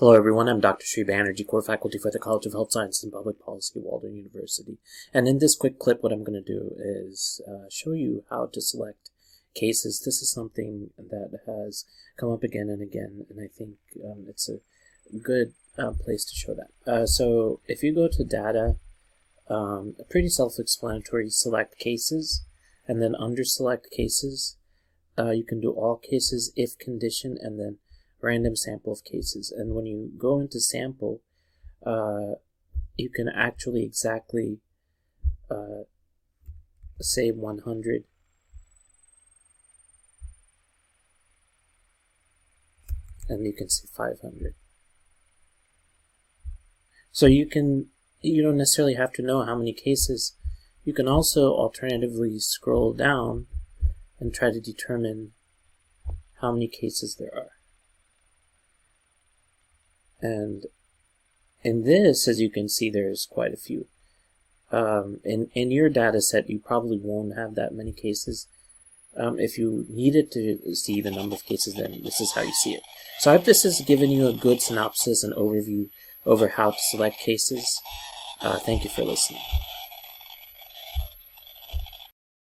Hello everyone, I'm Dr. Sri Banerjee, core faculty for the College of Health Sciences and Public Policy, at Walden University. And in this quick clip, what I'm going to do is uh, show you how to select cases. This is something that has come up again and again, and I think um, it's a good uh, place to show that. Uh, so if you go to data, um, pretty self-explanatory, select cases, and then under select cases, uh, you can do all cases if condition, and then random sample of cases. And when you go into sample, uh, you can actually exactly uh, say 100. And you can say 500. So you can, you don't necessarily have to know how many cases. You can also alternatively scroll down and try to determine how many cases there are. And in this, as you can see, there's quite a few. Um, in, in your data set, you probably won't have that many cases. Um, if you needed to see the number of cases, then this is how you see it. So I hope this has given you a good synopsis and overview over how to select cases. Uh, thank you for listening.